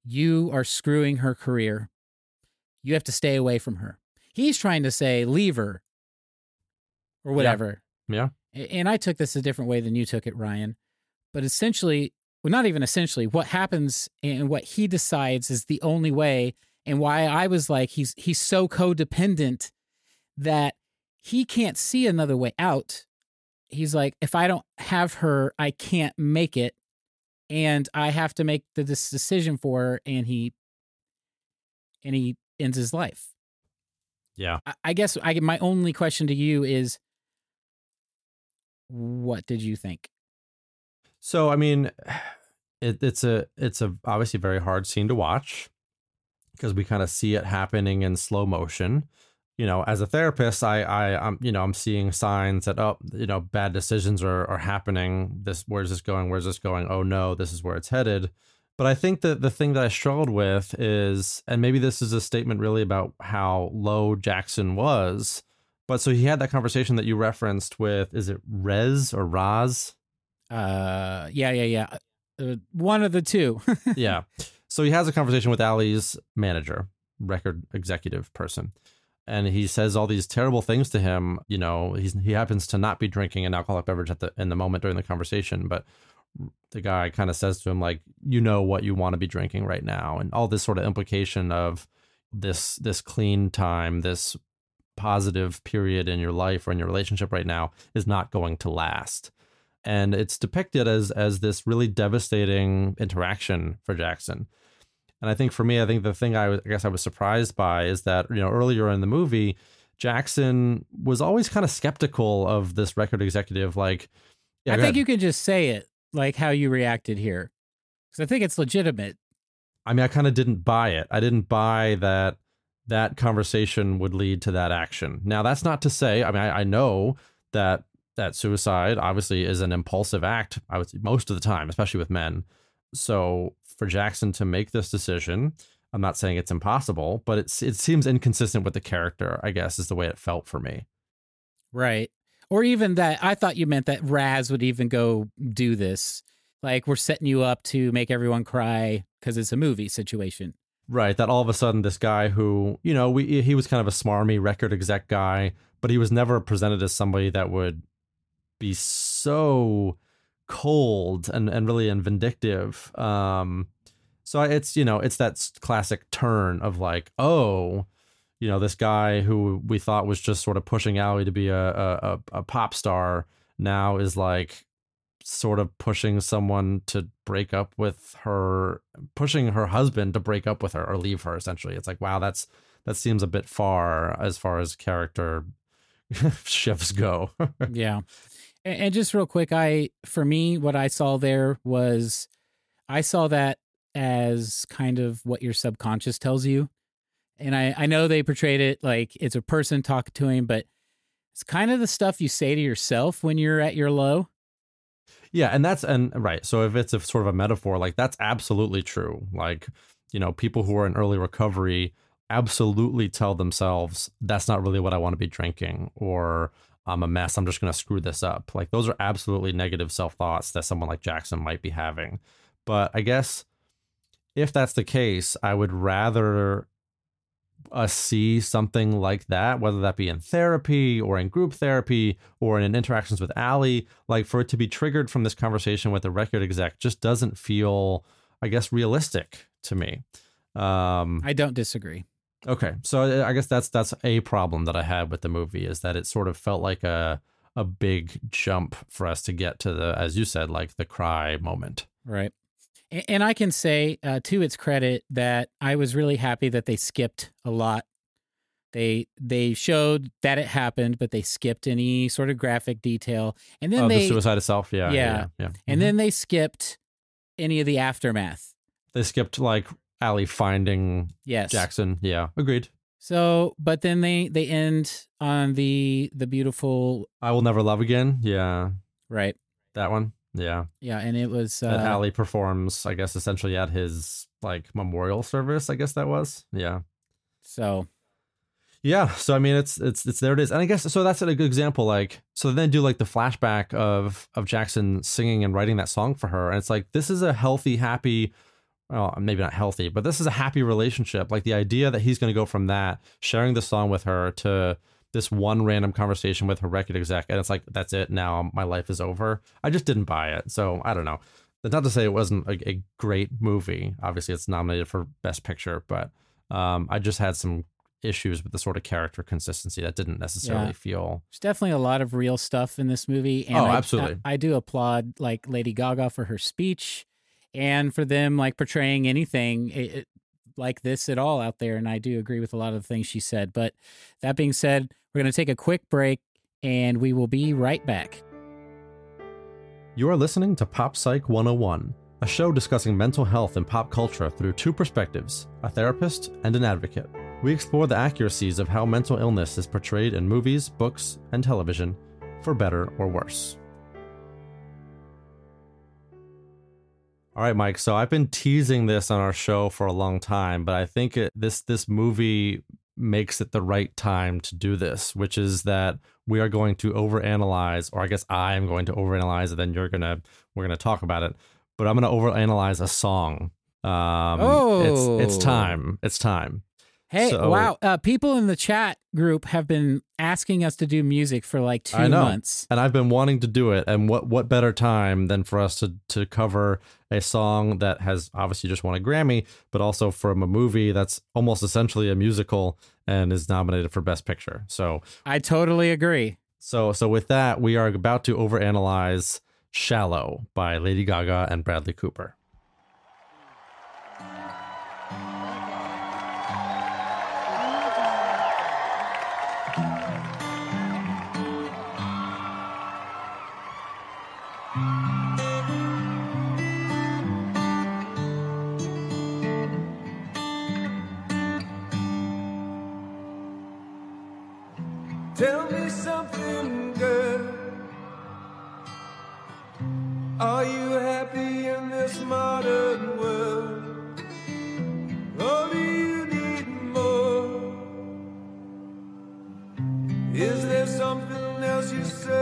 "You are screwing her career. You have to stay away from her." He's trying to say, "Leave her," or whatever. Yeah. A- And I took this a different way than you took it, Ryan. But essentially, well, not even essentially, what happens and what he decides is the only way, and why I was like, he's he's so codependent that he can't see another way out. He's like, if I don't have her, I can't make it, and I have to make the this decision for her, and he and he ends his life. Yeah. I, I guess I my only question to you is, what did you think? So I mean, it, it's a it's a obviously very hard scene to watch because we kind of see it happening in slow motion. You know, as a therapist, I I I'm you know I'm seeing signs that oh you know bad decisions are are happening. This where's this going? Where's this going? Oh no, this is where it's headed. But I think that the thing that I struggled with is, and maybe this is a statement really about how low Jackson was. But so he had that conversation that you referenced with, is it Rez or Raz? Uh, yeah, yeah, yeah. Uh, one of the two. [laughs] yeah. So he has a conversation with Ally's manager, record executive person. And he says all these terrible things to him. You know, he's he happens to not be drinking an alcoholic beverage at the in the moment during the conversation, but the guy kind of says to him like, "You know what you want to be drinking right now," and all this sort of implication of this this clean time, this positive period in your life or in your relationship right now is not going to last and it's depicted as as this really devastating interaction for Jackson. And I think for me, I think the thing I, was, I guess I was surprised by is that you know earlier in the movie, Jackson was always kind of skeptical of this record executive. Like, yeah, I think ahead. you can just say it like how you reacted here, because I think it's legitimate. I mean, I kind of didn't buy it. I didn't buy that that conversation would lead to that action. Now, that's not to say. I mean, I, I know that that suicide obviously is an impulsive act. I would say most of the time, especially with men. So for Jackson to make this decision, I'm not saying it's impossible, but it's it seems inconsistent with the character. I guess is the way it felt for me. Right. Or even that I thought you meant that Raz would even go do this. Like we're setting you up to make everyone cry because it's a movie situation. Right. That all of a sudden, this guy who, you know, we he was kind of a smarmy record exec guy, but he was never presented as somebody that would be so cold and, and really and vindictive. Um, so it's, you know, it's that classic turn of like, oh, you know, this guy who we thought was just sort of pushing Ally to be a, a, a, a pop star now is like sort of pushing someone to break up with her, pushing her husband to break up with her or leave her. Essentially, it's like, wow, that's that seems a bit far as far as character [laughs] shifts go. yeah. And, just real quick, I for me, what I saw there was I saw that as kind of what your subconscious tells you. And I, I know they portrayed it like it's a person talking to him, but it's kind of the stuff you say to yourself when you're at your low. Yeah, and that's and right. So if it's a sort of a metaphor, like that's absolutely true. Like, you know, people who are in early recovery absolutely tell themselves that's not really what I want to be drinking or I'm a mess. I'm just going to screw this up. Like those are absolutely negative self-thoughts that someone like Jackson might be having. But I guess if that's the case, I would rather us see something like that, whether that be in therapy or in group therapy or in interactions with Ally, like for it to be triggered from this conversation with the record exec just doesn't feel, I guess, realistic to me. Um, I don't disagree. Okay, so I guess that's that's a problem that I had with the movie is that it sort of felt like a a big jump for us to get to the, as you said, like the cry moment. Right. And I can say, uh, to its credit, that I was really happy that they skipped a lot. They they showed that it happened, but they skipped any sort of graphic detail, and then oh, they the suicide itself. Yeah. Yeah. Yeah. Yeah. and Mhm. then they skipped any of the aftermath. they skipped like Ally finding Yes. Jackson. Yeah. Agreed. So, but then they they end on the the beautiful I will never love again. Yeah. right. That one. Yeah. Yeah, and it was uh, That Ally performs, I guess, essentially at his like memorial service. I guess that was. Yeah. so Yeah, so I mean, it's it's it's there it is, and I guess so. That's a good example. Like, so then do like the flashback of of Jackson singing and writing that song for her, and it's like this is a healthy, happy, well, maybe not healthy, but this is a happy relationship. Like the idea that he's going to go from that sharing the song with her to this one random conversation with her record exec, and it's like that's it. Now my life is over. I just didn't buy it, so I don't know. That's not to say it wasn't a, a great movie. Obviously, it's nominated for Best Picture, but um, I just had some issues with the sort of character consistency that didn't necessarily Yeah. feel. there's definitely a lot of real stuff in this movie. And Oh, I- absolutely. I, I do applaud like Lady Gaga for her speech and for them like portraying anything i- i- like this at all out there. And I do agree with a lot of the things she said. But that being said, we're going to take a quick break and we will be right back. You are listening to Pop Psych 101, a show discussing mental health and pop culture through two perspectives a therapist and an advocate. We explore the accuracies of how mental illness is portrayed in movies, books, and television, for better or worse. All right, Mike. So I've been teasing this on our show for a long time, but I think it, this this movie makes it the right time to do this, which is that we are going to overanalyze, or I guess I am going to overanalyze, and then you're gonna we're gonna talk about it. But I'm gonna overanalyze a song. Um, Oh. it's it's time. It's time. Hey, So- wow. Uh, people in the chat group have been asking us to do music for like two months. and I've been wanting to do it. And what what better time than for us to to cover a song that has obviously just won a Grammy, but also from a movie that's almost essentially a musical and is nominated for Best Picture. So I totally agree. so so with that, we are about to overanalyze "Shallow" by Lady Gaga and Bradley Cooper.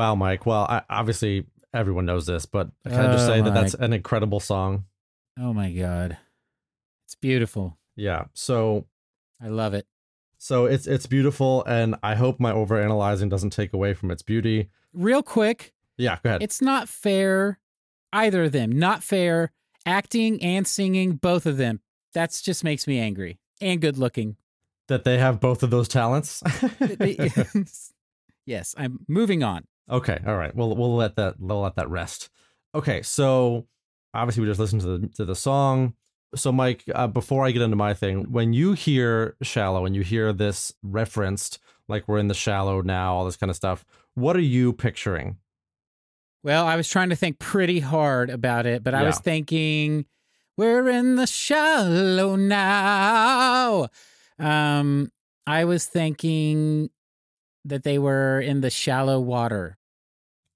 Wow, Mike. Well, I, obviously everyone knows this, but I can I just Oh, say that that's an incredible song? Oh my god. It's beautiful. Yeah. So I love it. so it's it's beautiful, and I hope my overanalyzing doesn't take away from its beauty. Real quick, Yeah. Go ahead. it's not fair either of them. Not fair. Acting and singing, both of them. That's just makes me angry. And good looking. that they have both of those talents. [laughs] [laughs] yes, I'm moving on. Okay, all right. We'll we'll let that we'll let that rest. Okay, so obviously we just listened to the to the song. So Mike, uh, before I get into my thing, when you hear "shallow" and you hear this referenced, like we're in the shallow now, all this kind of stuff, what are you picturing? Well, I was trying to think pretty hard about it, but I was thinking we're in the shallow now. Um, I was thinking that they were in the shallow water.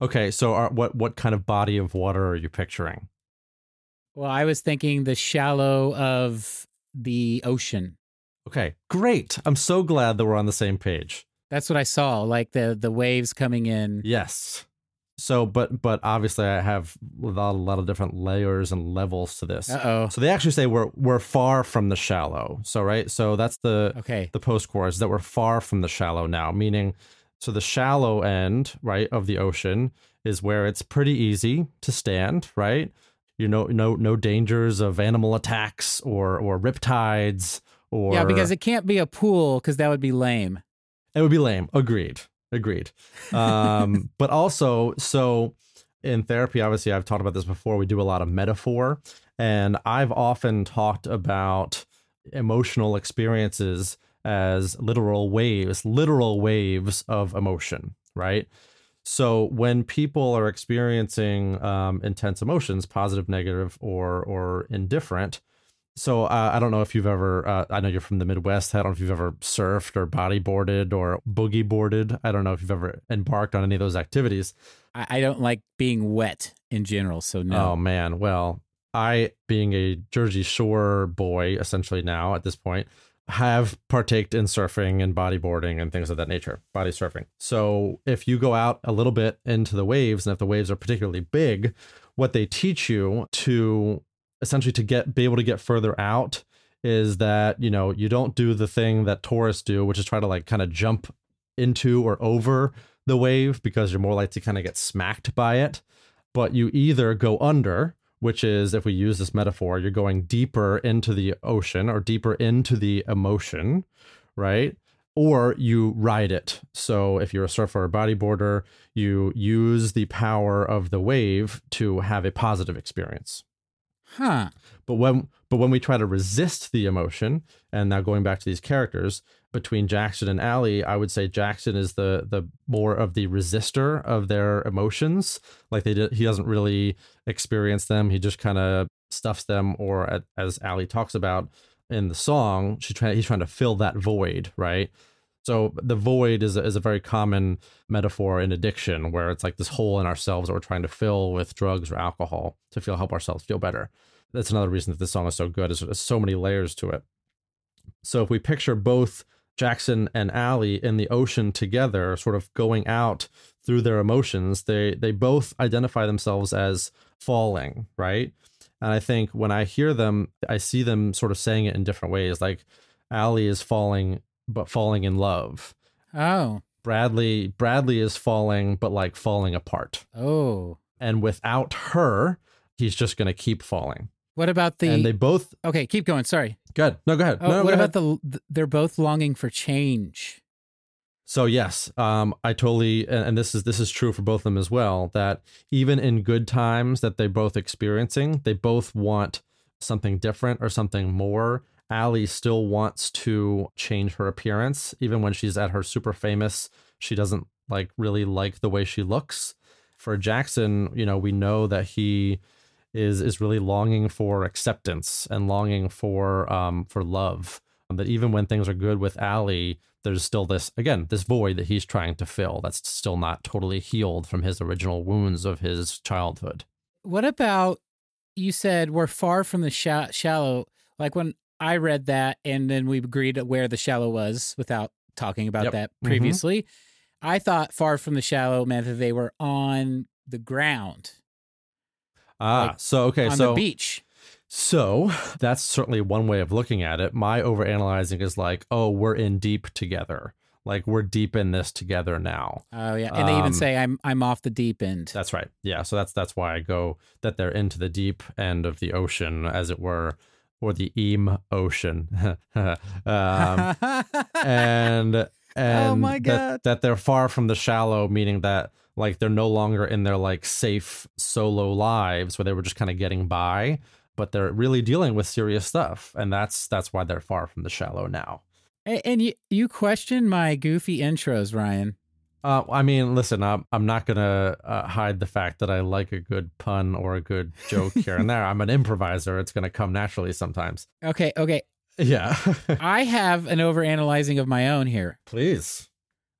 Okay, so are, what what kind of body of water are you picturing? Well, I was thinking the shallow of the ocean. Okay, great. I'm so glad that we're on the same page. That's what I saw, like the the waves coming in. Yes. So, but but obviously, I have a lot, a lot of different layers and levels to this. Uh oh. So they actually say we're we're far from the shallow. So right, so that's the Okay. the post chorus that we're far from the shallow now, meaning so the shallow end right of the ocean is where it's pretty easy to stand. Right, you know, no no dangers of animal attacks or or riptides or Yeah, because it can't be a pool because that would be lame. it would be lame. Agreed. Agreed. Um, [laughs] but also, so in therapy, obviously, I've talked about this before. We do a lot of metaphor, and I've often talked about emotional experiences as literal waves, literal waves of emotion, right? So when people are experiencing um, intense emotions, positive, negative, or or indifferent, so uh, I don't know if you've ever. Uh, I know you're from the Midwest. I don't know if you've ever surfed or bodyboarded or boogie boarded. I don't know if you've ever embarked on any of those activities. I, I don't like being wet in general, so no. Oh man, well, I being a Jersey Shore boy essentially now at this point have partaked in surfing and bodyboarding and things of that nature, body surfing. So if you go out a little bit into the waves and if the waves are particularly big, what they teach you to essentially to get be able to get further out is that, you know, you don't do the thing that tourists do, which is try to like kind of jump into or over the wave because you're more likely to kind of get smacked by it but you either go under, which is if we use this metaphor, you're going deeper into the ocean or deeper into the emotion, right? Or you ride it. So if you're a surfer or a bodyboarder, you use the power of the wave to have a positive experience. Huh. But when but when we try to resist the emotion, and now going back to these characters between Jackson and Ally, I would say Jackson is the the more of the resistor of their emotions. Like they he doesn't really experience them. He just kind of stuffs them, or at, as Ally talks about in the song, she's trying he's trying to fill that void, right? So the void is a, is a very common metaphor in addiction, where it's like this hole in ourselves that we're trying to fill with drugs or alcohol to feel help ourselves feel better. That's another reason that this song is so good. Is there's so many layers to it. So if we picture both Jackson and Ally in the ocean together, sort of going out through their emotions, they they both identify themselves as falling, right? And I think when I hear them, I see them sort of saying it in different ways. Like Ally is falling, but falling in love. Oh. Bradley Bradley is falling, but like falling apart. Oh. And without her, he's just going to keep falling. What about the? and they both okay, keep going. Sorry. Good. No, go ahead. Oh, no, what about ahead. the? They're both longing for change. So yes, um, I totally, and, and this is this is true for both of them as well. That even in good times that they're both experiencing, they both want something different or something more. Ally still wants to change her appearance, even when she's at her super famous. She doesn't like really like the way she looks. For Jackson, you know, we know that he is is really longing for acceptance and longing for um for love. Um, that even when things are good with Ally, there's still this again this void that he's trying to fill that's still not totally healed from his original wounds of his childhood. What about you said we're far from the sha- shallow? Like when I read that, and then we agreed where the shallow was without talking about Yep. that Mhm. previously. I thought far from the shallow meant that they were on the ground Ah, Like, so okay, on so the beach. So [laughs] that's certainly one way of looking at it. My overanalyzing is like, oh, we're in deep together. Like we're deep in this together now. Oh yeah, and they even Um, say I'm I'm off the deep end. That's right. Yeah. So that's that's why I go that they're into the deep end of the ocean, as it were, or the Eam Ocean. [laughs] um, [laughs] and and Oh my that- God. that they're far from the shallow, meaning that like they're no longer in their like safe solo lives where they were just kind of getting by, but they're really dealing with serious stuff, and that's that's why they're far from the shallow now. and, and you you question my goofy intros, Ryan. Uh, I mean, listen, I'm I'm not gonna uh, hide the fact that I like a good pun or a good joke here and there. [laughs] I'm an improviser; it's gonna come naturally sometimes. Okay, okay. Yeah, [laughs] I have an overanalyzing of my own here. please.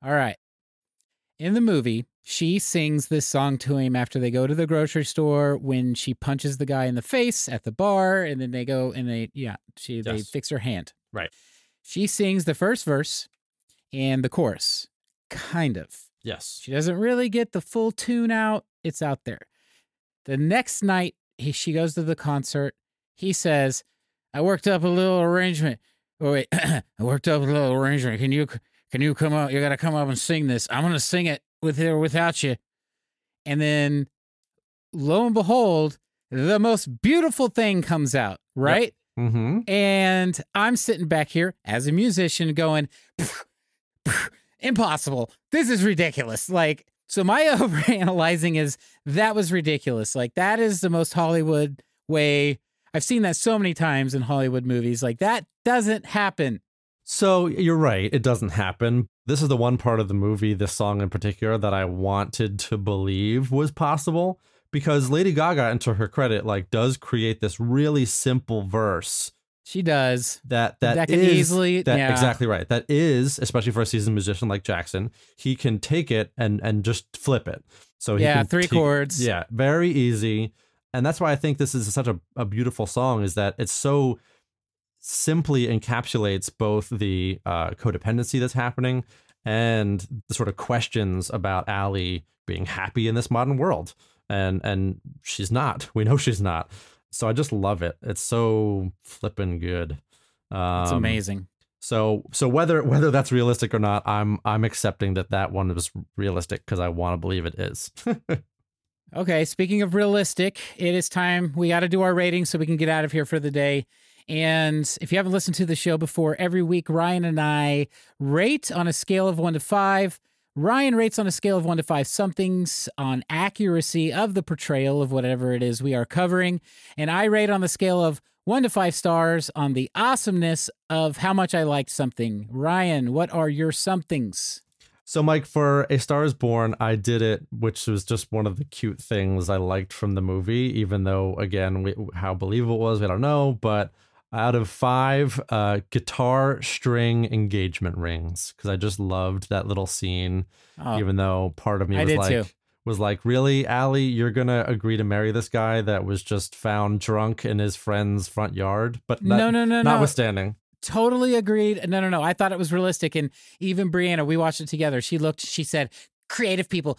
All right. In the movie, she sings this song to him after they go to the grocery store when she punches the guy in the face at the bar and then they go and they yeah, she they fix her hand. Right. She sings the first verse and the chorus. Kind of. Yes. She doesn't really get the full tune out. It's out there. The next night he, she goes to the concert. He says, "I worked up a little arrangement. Oh wait, [clears throat] I worked up a little arrangement. Can you can you come up? You got to come up and sing this. I'm gonna sing it with or without you." And then, lo and behold, the most beautiful thing comes out. Right. Mm-hmm. And I'm sitting back here as a musician going, [sniffs] [sniffs] impossible. This is ridiculous. Like, so my [laughs] overanalyzing is that was ridiculous. Like, that is the most Hollywood way. I've seen that so many times in Hollywood movies. Like, that doesn't happen. So you're right; it doesn't happen. This is the one part of the movie, this song in particular, that I wanted to believe was possible because Lady Gaga, and to her credit, like does create this really simple verse She does. that that, That can is- easily- that yeah. exactly right. That is especially for a seasoned musician like Jackson, he can take it and and just flip it. So he Yeah, three chords. Yeah, very easy, and that's why I think this is such a, a beautiful song. Is that it's so simply encapsulates both the uh, codependency that's happening and the sort of questions about Ally being happy in this modern world, and and she's not. [laughs] We know she's not. So I just love it. It's so flippin' good. Um, It's amazing. So so whether whether that's realistic or not, I'm I'm accepting that that one is realistic because I want to believe it is. [laughs] Okay, speaking of realistic, it is time we got to do our rating so we can get out of here for the day. And if you haven't listened to the show before, every week Ryan and I rate on a scale of one to five. Ryan rates on a scale of one to five somethings on accuracy of the portrayal of whatever it is we are covering. And I rate on the scale of one to five stars on the awesomeness of how much I liked something. Ryan, what are your somethings? So Mike, for A Star Is Born, I did it, which was just one of the cute things I liked from the movie. Even though, again, we, how believable it was, we don't know. But out of five, uh, guitar string engagement rings because I just loved that little scene. Oh, even though part of me was like too. was like really Ally you're gonna agree to marry this guy that was just found drunk in his friend's front yard but that, No, no, no, no. Totally agreed. No, no, no. I thought it was realistic. And even Brianna, we watched it together. She looked, she said, creative people,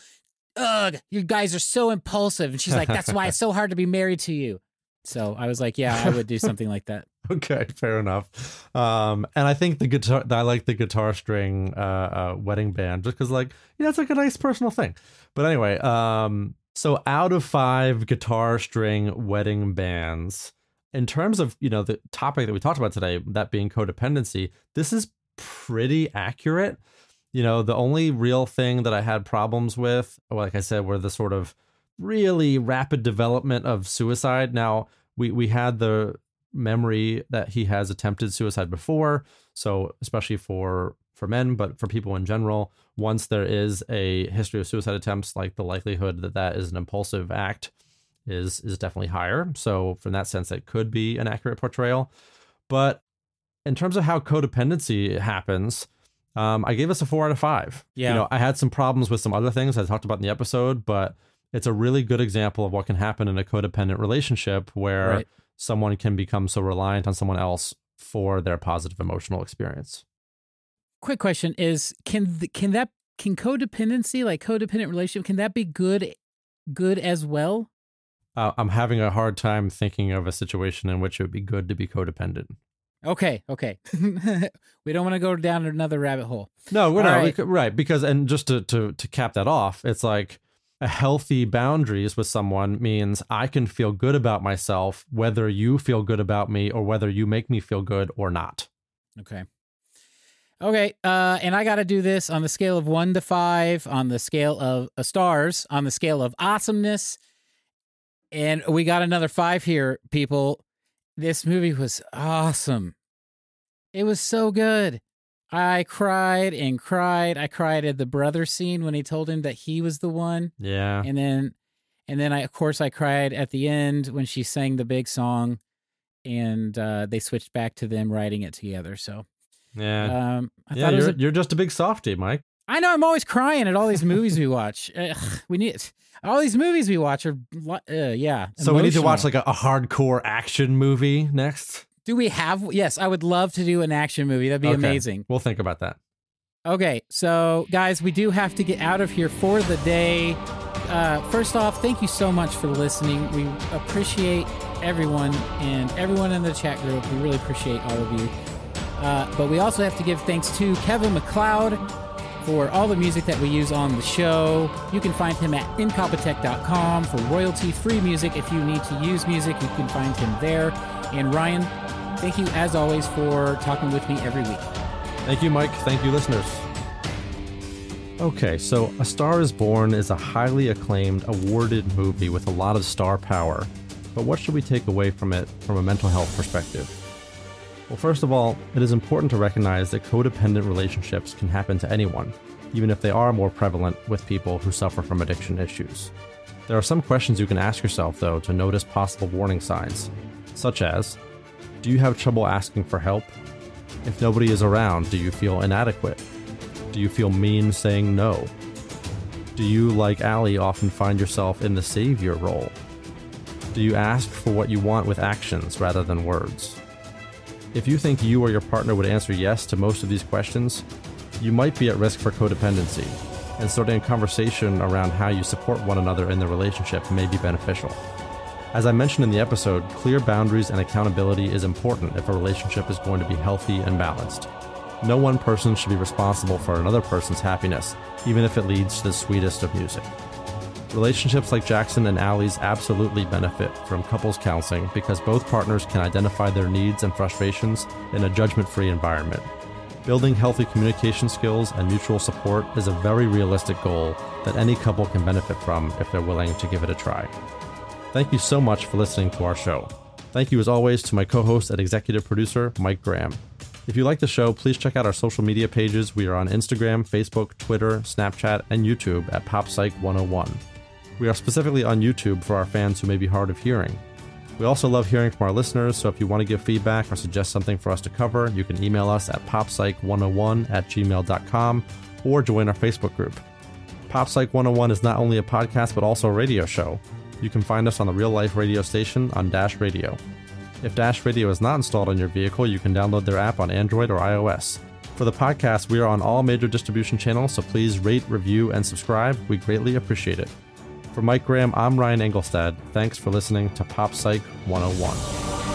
ugh, you guys are so impulsive. And she's like, that's why it's so hard to be married to you. So I was like, yeah, I would do something like that. [laughs] okay fair enough um and i think the guitar i like the guitar string uh, uh wedding band just because like yeah it's like a nice personal thing but anyway um so out of five guitar string wedding bands in terms of you know the topic that we talked about today that being codependency this is pretty accurate. You know the only real thing that i had problems with like i said were the sort of really rapid development of suicide. Now we we had the memory that he has attempted suicide before so especially for for men but for people in general once there is a history of suicide attempts like the likelihood that that is an impulsive act is is definitely higher so from that sense it could be an accurate portrayal but in terms of how codependency happens um, I gave us a four out of five. Yeah. You know, I had some problems with some other things I talked about in the episode, but it's a really good example of what can happen in a codependent relationship where Right. someone can become so reliant on someone else for their positive emotional experience. Quick question is, can, th- can that can codependency, like codependent relationship, can that be good, good as well? Uh, I'm having a hard time thinking of a situation in which it would be good to be codependent. Okay, okay. [laughs] we don't want to go down another rabbit hole. No, we're All not right. right. right because and just to to to cap that off, it's like a healthy boundaries with someone means I can feel good about myself whether you feel good about me or whether you make me feel good or not. Okay. Okay, uh, and I got to do this on the scale of one to five, on the scale of uh, stars, on the scale of awesomeness, and we got another five here, people. This movie was awesome. It was so good. I cried and cried. I cried at the brother scene when he told him that he was the one, Yeah. and then, and then I, of course, I cried at the end when she sang the big song, and uh, they switched back to them writing it together. So. Yeah. Um, I yeah, thought it was you're, a, you're just a big softie, Mike. I know I'm always crying at all these movies we watch. [laughs] Ugh, we need all these movies we watch are uh, yeah. So we need to watch like a, a hardcore action movie next. Do we have? Yes, I would love to do an action movie. That'd be Okay. amazing. We'll think about that. Okay, so guys, we do have to get out of here for the day. Uh, first off, thank you so much for listening. We appreciate everyone and everyone in the chat group. We really appreciate all of you. Uh, but we also have to give thanks to Kevin MacLeod for all the music that we use on the show. You can find him at incompetech.com for royalty free music. If you need to use music, you can find him there. And Ryan, thank you as always for talking with me every week. Thank you, Mike. Thank you, listeners. Okay, so A Star is Born is a highly acclaimed, awarded movie with a lot of star power. But what should we take away from it from a mental health perspective? Well, first of all, it is important to recognize that codependent relationships can happen to anyone, even if they are more prevalent with people who suffer from addiction issues. There are some questions you can ask yourself, though, to notice possible warning signs, such as Do you have trouble asking for help? If nobody is around, do you feel inadequate? Do you feel mean saying no? Do you, like Ally, often find yourself in the savior role? Do you ask for what you want with actions rather than words? If you think you or your partner would answer yes to most of these questions, you might be at risk for codependency, and starting a conversation around how you support one another in the relationship may be beneficial. As I mentioned in the episode, clear boundaries and accountability is important if a relationship is going to be healthy and balanced. No one person should be responsible for another person's happiness, even if it leads to the sweetest of music. Relationships like Jackson and Ally's absolutely benefit from couples counseling because both partners can identify their needs and frustrations in a judgment free environment. Building healthy communication skills and mutual support is a very realistic goal that any couple can benefit from if they're willing to give it a try. Thank you so much for listening to our show. Thank you, as always, to my co host and executive producer, Mike Graham. If you like the show, please check out our social media pages. We are on Instagram, Facebook, Twitter, Snapchat, and YouTube at PopPsych101. We are specifically on YouTube for our fans who may be hard of hearing. We also love hearing from our listeners, so if you want to give feedback or suggest something for us to cover, you can email us at poppsych101 at gmail.com or join our Facebook group. Poppsych 101 is not only a podcast but also a radio show. You can find us on the real life radio station on Dash Radio. If Dash Radio is not installed on your vehicle, you can download their app on Android or iOS. For the podcast, we are on all major distribution channels, so please rate, review, and subscribe. We greatly appreciate it. For Mike Graham, I'm Ryan Engelstad. Thanks for listening to Pop Psych 101.